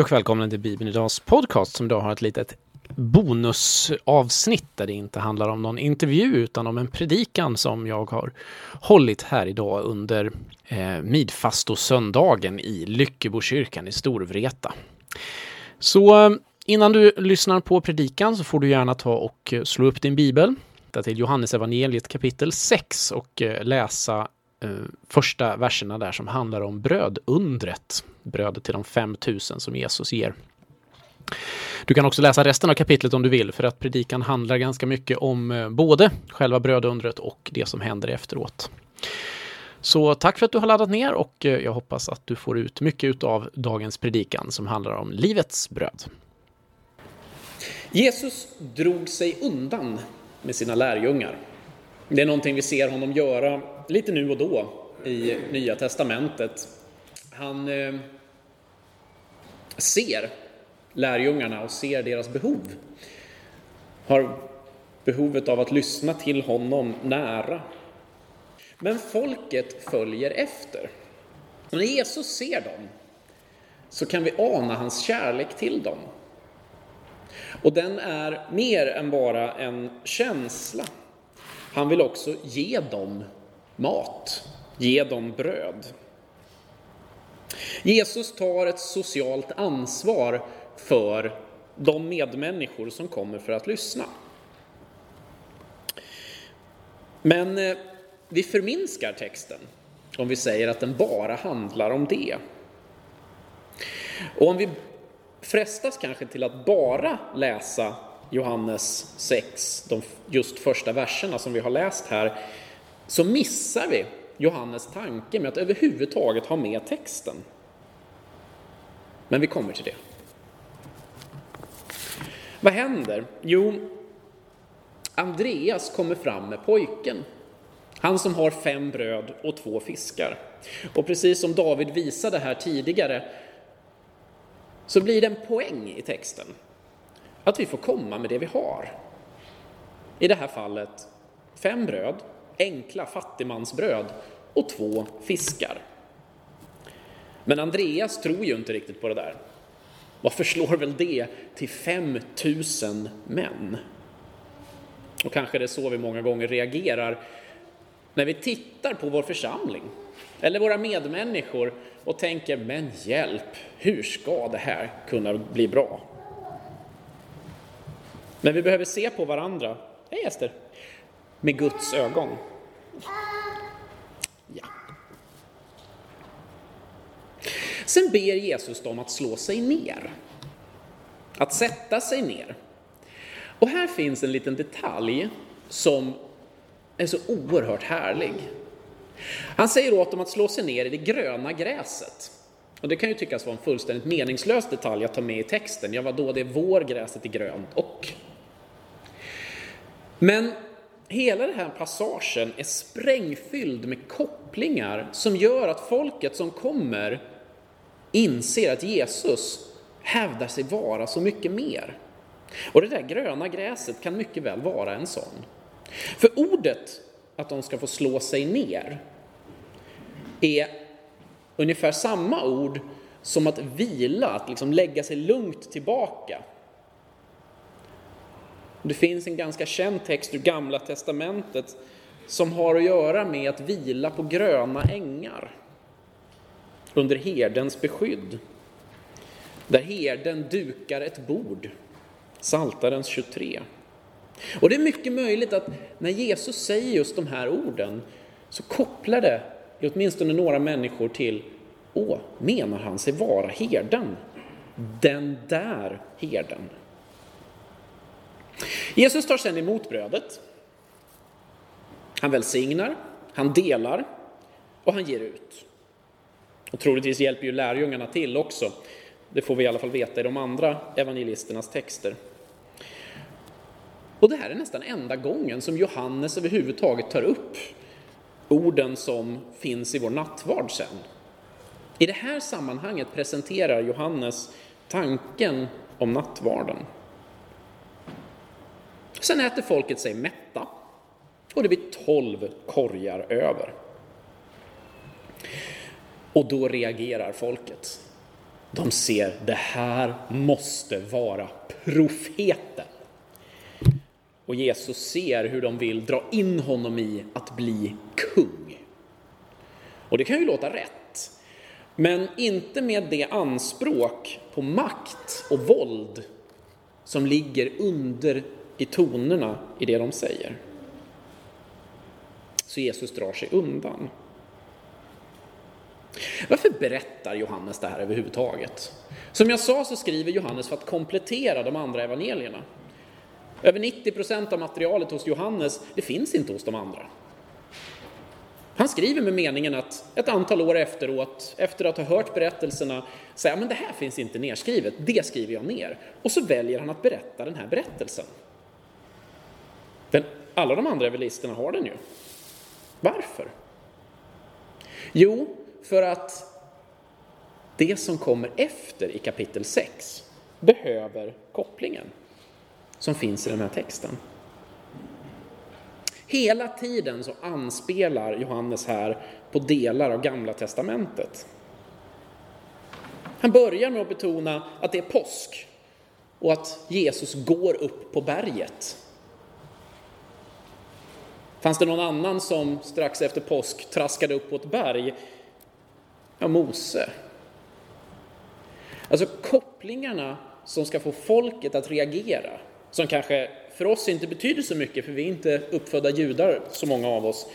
Hej och välkommen till Bibeln Idags podcast som idag har ett litet bonusavsnitt där det inte handlar om någon intervju utan om en predikan som jag har hållit här idag under eh, midfastosöndagen i Lyckebokyrkan i Storvreta. Så eh, innan du lyssnar på predikan så får du gärna ta och eh, slå upp din bibel till Johannes evangeliet kapitel 6 och eh, läsa eh, första verserna där som handlar om brödundret, brödet till de 5000 som Jesus ger. Du kan också läsa resten av kapitlet om du vill, för att predikan handlar ganska mycket om eh, både själva brödundret och det som händer efteråt. Så tack för att du har laddat ner och eh, jag hoppas att du får ut mycket av dagens predikan som handlar om livets bröd. Jesus drog sig undan med sina lärjungar. Det är någonting vi ser honom göra lite nu och då i Nya Testamentet. Han eh, ser lärjungarna och ser deras behov. Har behovet av att lyssna till honom nära. Men folket följer efter. Och när Jesus ser dem så kan vi ana hans kärlek till dem. Och den är mer än bara en känsla. Han vill också ge dem mat, ge dem bröd. Jesus tar ett socialt ansvar för de medmänniskor som kommer för att lyssna. Men eh, vi förminskar texten om vi säger att den bara handlar om det. Och om vi frestas kanske till att bara läsa Johannes 6, de just första verserna som vi har läst här, så missar vi Johannes tanke med att överhuvudtaget ha med texten. Men vi kommer till det. Vad händer? Jo, Andreas kommer fram med pojken. Han som har fem bröd och två fiskar. Och precis som David visade här tidigare så blir det en poäng i texten. Att vi får komma med det vi har. I det här fallet fem bröd, enkla fattigmansbröd och två fiskar. Men Andreas tror ju inte riktigt på det där. Vad förslår väl det till 5000 män? Och kanske det är så vi många gånger reagerar när vi tittar på vår församling eller våra medmänniskor och tänker, men hjälp, hur ska det här kunna bli bra? Men vi behöver se på varandra, hej Ester, med Guds ögon. Ja. Sen ber Jesus dem att slå sig ner, att sätta sig ner. Och här finns en liten detalj som är så oerhört härlig. Han säger åt dem att slå sig ner i det gröna gräset. Och det kan ju tyckas vara en fullständigt meningslös detalj att ta med i texten. Ja, vadå, det är vår gräset är grönt och. Men hela den här passagen är sprängfylld med kopplingar som gör att folket som kommer inser att Jesus hävdar sig vara så mycket mer. Och det där gröna gräset kan mycket väl vara en sån. För ordet att de ska få slå sig ner är ungefär samma ord som att vila, att liksom lägga sig lugnt tillbaka. Det finns en ganska känd text ur Gamla Testamentet som har att göra med att vila på gröna ängar under herdens beskydd. Där herden dukar ett bord, Saltarens 23. Och det är mycket möjligt att när Jesus säger just de här orden så kopplar det åtminstone några människor till, åh, menar han sig vara herden? Den där herden. Jesus tar sedan emot brödet. Han välsignar, han delar och han ger ut. Och troligtvis hjälper ju lärjungarna till också. Det får vi i alla fall veta i de andra evangelisternas texter. Och det här är nästan enda gången som Johannes överhuvudtaget tar upp orden som finns i vår nattvard sen. I det här sammanhanget presenterar Johannes tanken om nattvarden. Sen äter folket sig mätta och det blir tolv korgar över. Och då reagerar folket. De ser, det här måste vara profeten. Och Jesus ser hur de vill dra in honom i att bli kung. Och det kan ju låta rätt, men inte med det anspråk på makt och våld som ligger under i tonerna i det de säger. Så Jesus drar sig undan. Varför berättar Johannes det här överhuvudtaget? Som jag sa så skriver Johannes för att komplettera de andra evangelierna. Över 90 procent av materialet hos Johannes, det finns inte hos de andra. Han skriver med meningen att ett antal år efteråt, efter att ha hört berättelserna, säga men det här finns inte nedskrivet, det skriver jag ner. Och så väljer han att berätta den här berättelsen. Den, alla de andra evangelisterna har den ju. Varför? Jo, för att det som kommer efter i kapitel 6 behöver kopplingen som finns i den här texten. Hela tiden så anspelar Johannes här på delar av Gamla Testamentet. Han börjar med att betona att det är påsk och att Jesus går upp på berget. Fanns det någon annan som strax efter påsk traskade upp på ett berg? Ja, Mose. Alltså kopplingarna som ska få folket att reagera, som kanske för oss inte betyder så mycket, för vi är inte uppfödda judar, så många av oss.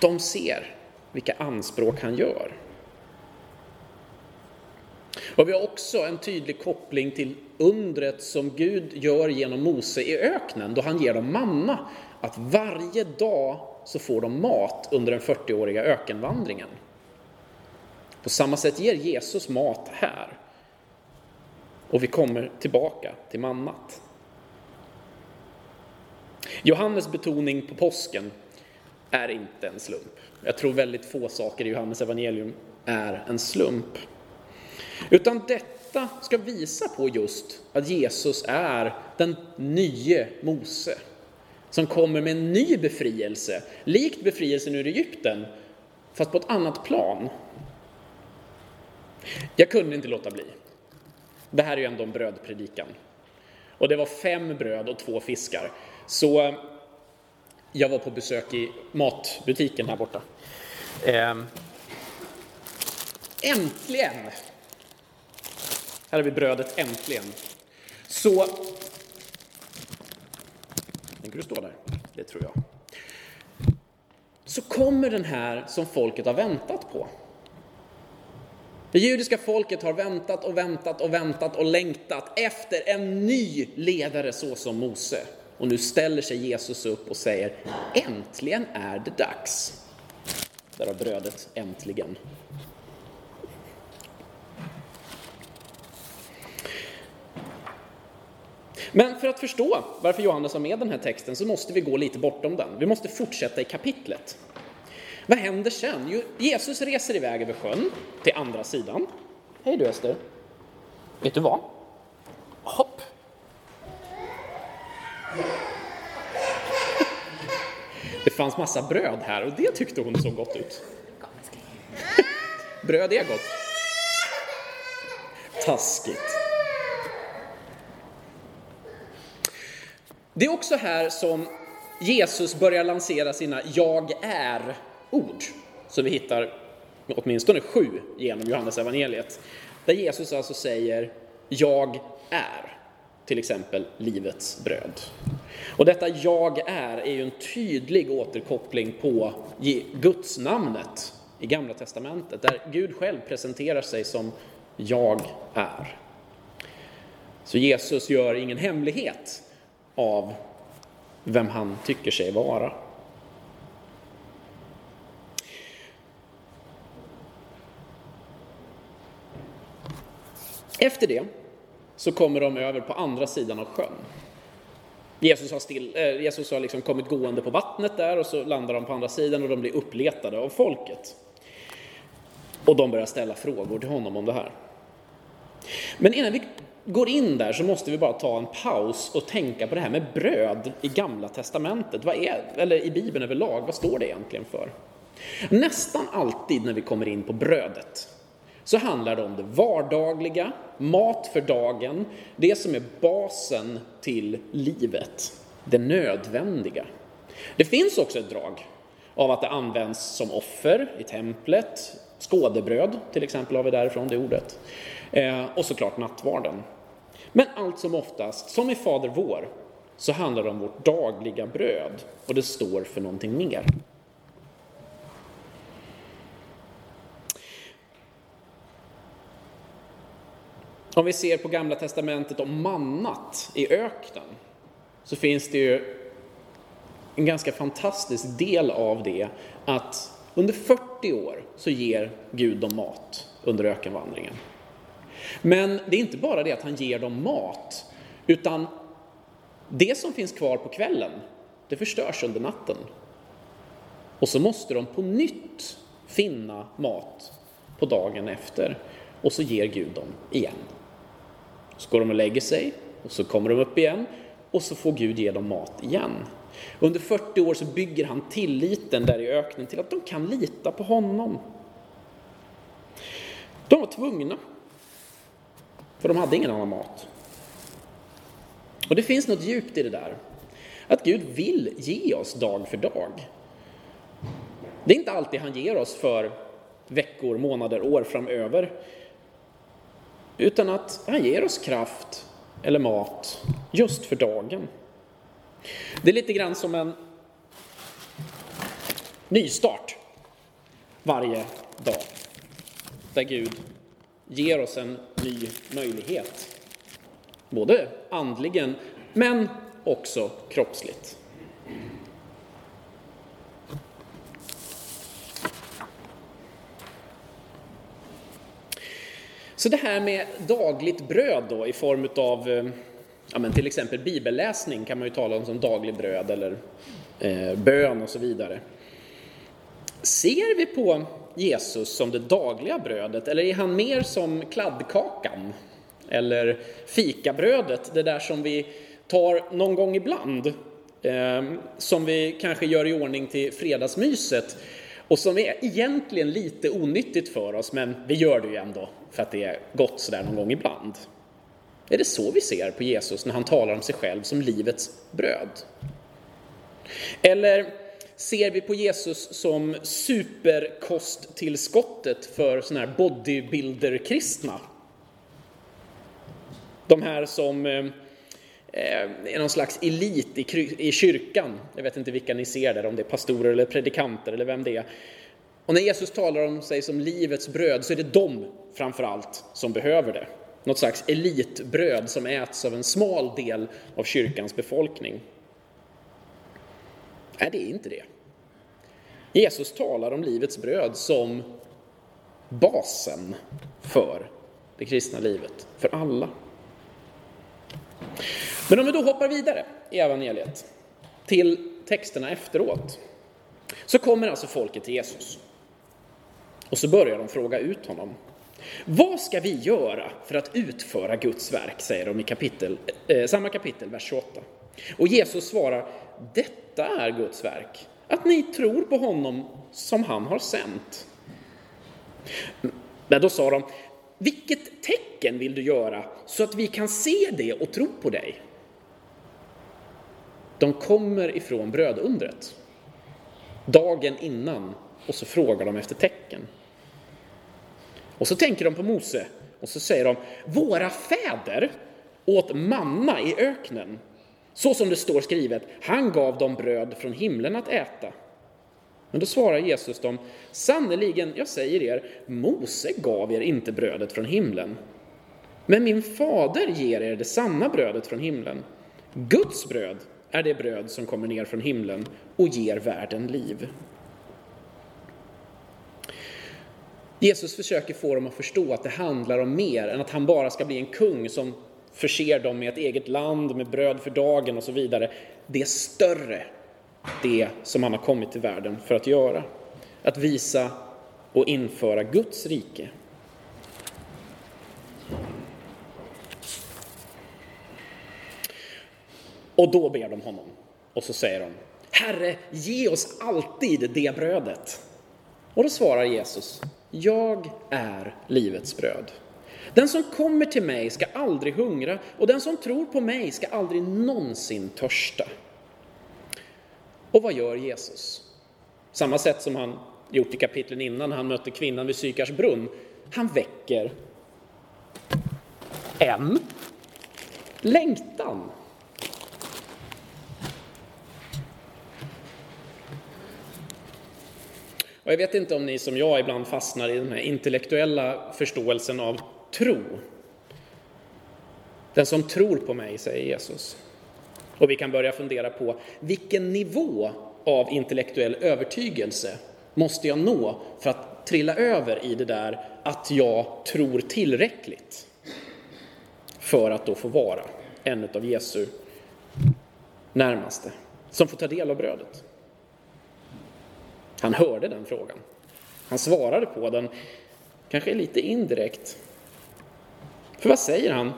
De ser vilka anspråk han gör. Och vi har också en tydlig koppling till undret som Gud gör genom Mose i öknen, då han ger dem manna. Att varje dag så får de mat under den 40-åriga ökenvandringen. På samma sätt ger Jesus mat här. Och vi kommer tillbaka till mannat. Johannes betoning på påsken är inte en slump. Jag tror väldigt få saker i Johannes evangelium är en slump. Utan detta ska visa på just att Jesus är den nye Mose som kommer med en ny befrielse, likt befrielsen ur Egypten, fast på ett annat plan. Jag kunde inte låta bli. Det här är ju ändå en brödpredikan. Och det var fem bröd och två fiskar. Så eh, jag var på besök i matbutiken här borta. Ehm, äntligen! Här har vi brödet äntligen. Så... Tänker du stå där? Det tror jag. Så kommer den här som folket har väntat på. Det judiska folket har väntat och väntat och väntat och längtat efter en ny ledare såsom Mose. Och nu ställer sig Jesus upp och säger äntligen är det dags. Där har brödet äntligen. Men för att förstå varför Johannes har med den här texten så måste vi gå lite bortom den. Vi måste fortsätta i kapitlet. Vad händer sen? Jo, Jesus reser iväg över sjön till andra sidan. Hej du Ester. Vet du vad? Hopp. Det fanns massa bröd här och det tyckte hon såg gott ut. Bröd är gott. Taskigt. Det är också här som Jesus börjar lansera sina jag är ord som vi hittar åtminstone sju genom Johannes evangeliet. Där Jesus alltså säger Jag är, till exempel livets bröd. Och detta jag är är ju en tydlig återkoppling på Guds namnet i Gamla Testamentet, där Gud själv presenterar sig som Jag är. Så Jesus gör ingen hemlighet av vem han tycker sig vara. Efter det så kommer de över på andra sidan av sjön. Jesus har, still, äh, Jesus har liksom kommit gående på vattnet där och så landar de på andra sidan och de blir uppletade av folket. Och de börjar ställa frågor till honom om det här. Men innan vi går in där så måste vi bara ta en paus och tänka på det här med bröd i Gamla Testamentet. Vad är, eller i Bibeln överlag, vad står det egentligen för? Nästan alltid när vi kommer in på brödet så handlar det om det vardagliga, mat för dagen, det som är basen till livet, det nödvändiga. Det finns också ett drag av att det används som offer i templet, skådebröd till exempel har vi därifrån det ordet, eh, och såklart nattvarden. Men allt som oftast, som i Fader vår, så handlar det om vårt dagliga bröd och det står för någonting mer. Om vi ser på Gamla Testamentet om mannat i öknen så finns det ju en ganska fantastisk del av det att under 40 år så ger Gud dem mat under ökenvandringen. Men det är inte bara det att han ger dem mat, utan det som finns kvar på kvällen, det förstörs under natten. Och så måste de på nytt finna mat på dagen efter och så ger Gud dem igen. Så går de och lägger sig och så kommer de upp igen och så får Gud ge dem mat igen. Under 40 år så bygger han tilliten där i öknen till att de kan lita på honom. De var tvungna, för de hade ingen annan mat. Och det finns något djupt i det där, att Gud vill ge oss dag för dag. Det är inte alltid han ger oss för veckor, månader, år framöver, utan att han ger oss kraft eller mat just för dagen. Det är lite grann som en nystart varje dag. Där Gud ger oss en ny möjlighet. Både andligen men också kroppsligt. Så det här med dagligt bröd då i form av eh, ja, men till exempel bibelläsning kan man ju tala om som dagligt bröd eller eh, bön och så vidare. Ser vi på Jesus som det dagliga brödet eller är han mer som kladdkakan eller fikabrödet, det där som vi tar någon gång ibland, eh, som vi kanske gör i ordning till fredagsmyset och som är egentligen lite onyttigt för oss, men vi gör det ju ändå för att det är gott sådär någon gång ibland. Är det så vi ser på Jesus när han talar om sig själv som livets bröd? Eller ser vi på Jesus som superkosttillskottet för sådana här bodybuilder-kristna? De här som eh, eh, är någon slags elit i kyrkan. Jag vet inte vilka ni ser där, om det är pastorer eller predikanter eller vem det är. Och när Jesus talar om sig som livets bröd så är det de framför allt som behöver det något slags elitbröd som äts av en smal del av kyrkans befolkning. Nej, det är inte det. Jesus talar om livets bröd som basen för det kristna livet, för alla. Men om vi då hoppar vidare i evangeliet till texterna efteråt så kommer alltså folket till Jesus. Och så börjar de fråga ut honom. Vad ska vi göra för att utföra Guds verk, säger de i kapitel, eh, samma kapitel, vers 28. Och Jesus svarar, detta är Guds verk, att ni tror på honom som han har sänt. Men då sa de, vilket tecken vill du göra så att vi kan se det och tro på dig? De kommer ifrån brödundret dagen innan och så frågar de efter tecken. Och så tänker de på Mose och så säger de, våra fäder åt manna i öknen, så som det står skrivet, han gav dem bröd från himlen att äta. Men då svarar Jesus dem, sannerligen, jag säger er, Mose gav er inte brödet från himlen. Men min fader ger er det sanna brödet från himlen. Guds bröd är det bröd som kommer ner från himlen och ger världen liv. Jesus försöker få dem att förstå att det handlar om mer än att han bara ska bli en kung som förser dem med ett eget land, med bröd för dagen och så vidare. Det är större, det som han har kommit till världen för att göra. Att visa och införa Guds rike. Och då ber de honom. Och så säger de, Herre, ge oss alltid det brödet. Och då svarar Jesus, Jag är livets bröd. Den som kommer till mig ska aldrig hungra och den som tror på mig ska aldrig någonsin törsta. Och vad gör Jesus? Samma sätt som han gjort i kapitlen innan han mötte kvinnan vid Sykars brunn. Han väcker en längtan. Och jag vet inte om ni som jag ibland fastnar i den här intellektuella förståelsen av tro. Den som tror på mig, säger Jesus. Och vi kan börja fundera på vilken nivå av intellektuell övertygelse måste jag nå för att trilla över i det där att jag tror tillräckligt för att då få vara en av Jesu närmaste som får ta del av brödet. Han hörde den frågan. Han svarade på den, kanske lite indirekt. För vad säger han?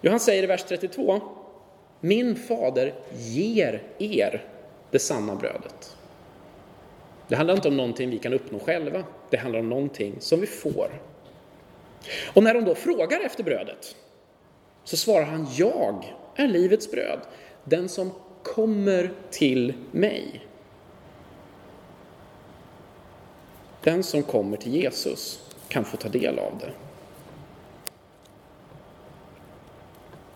Jo, han säger i vers 32. Min fader ger er det sanna brödet. Det handlar inte om någonting vi kan uppnå själva. Det handlar om någonting som vi får. Och när de då frågar efter brödet så svarar han Jag är livets bröd. Den som kommer till mig. Den som kommer till Jesus kan få ta del av det.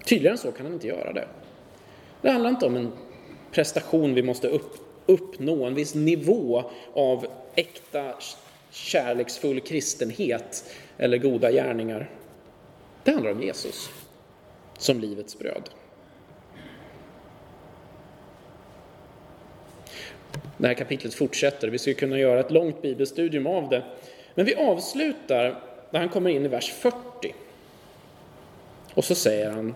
Tydligare än så kan han inte göra det. Det handlar inte om en prestation vi måste upp, uppnå, en viss nivå av äkta kärleksfull kristenhet eller goda gärningar. Det handlar om Jesus som livets bröd. Det här kapitlet fortsätter, vi skulle kunna göra ett långt bibelstudium av det. Men vi avslutar när han kommer in i vers 40. Och så säger han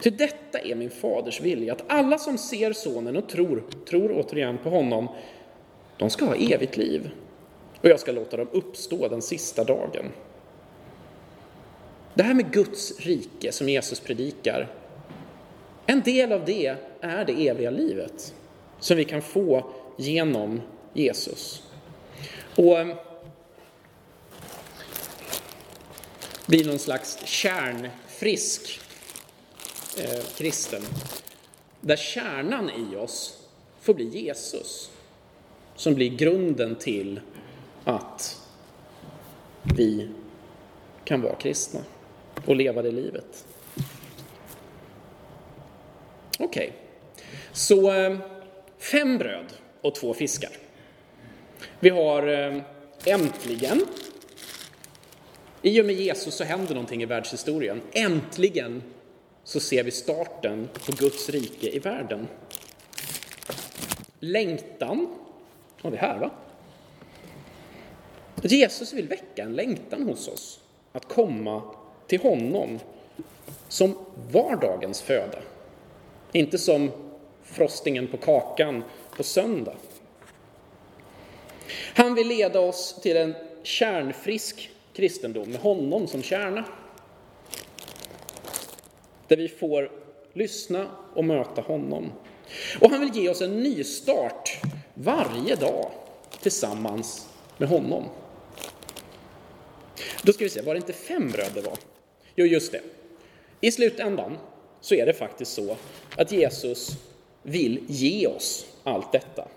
till detta är min faders vilja, att alla som ser sonen och tror, tror återigen på honom, de ska ha evigt liv. Och jag ska låta dem uppstå den sista dagen. Det här med Guds rike som Jesus predikar, en del av det är det eviga livet som vi kan få genom Jesus. Och eh, blir bli någon slags kärnfrisk eh, kristen. Där kärnan i oss får bli Jesus. Som blir grunden till att vi kan vara kristna och leva det livet. Okej, okay. så eh, fem bröd och två fiskar. Vi har eh, äntligen, i och med Jesus så händer någonting i världshistorien. Äntligen så ser vi starten på Guds rike i världen. Längtan har vi här, va? Jesus vill väcka en längtan hos oss att komma till honom som vardagens föda. Inte som frostingen på kakan på söndag. Han vill leda oss till en kärnfrisk kristendom med honom som kärna. Där vi får lyssna och möta honom. Och han vill ge oss en ny start varje dag tillsammans med honom. Då ska vi se, var det inte fem bröd det var? Jo, just det. I slutändan så är det faktiskt så att Jesus vill ge oss allt detta.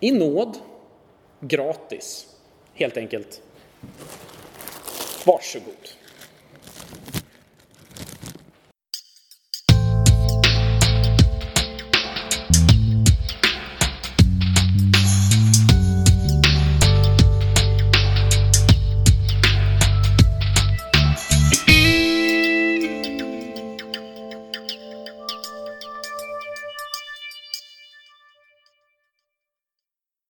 I nåd, gratis, helt enkelt. Varsågod.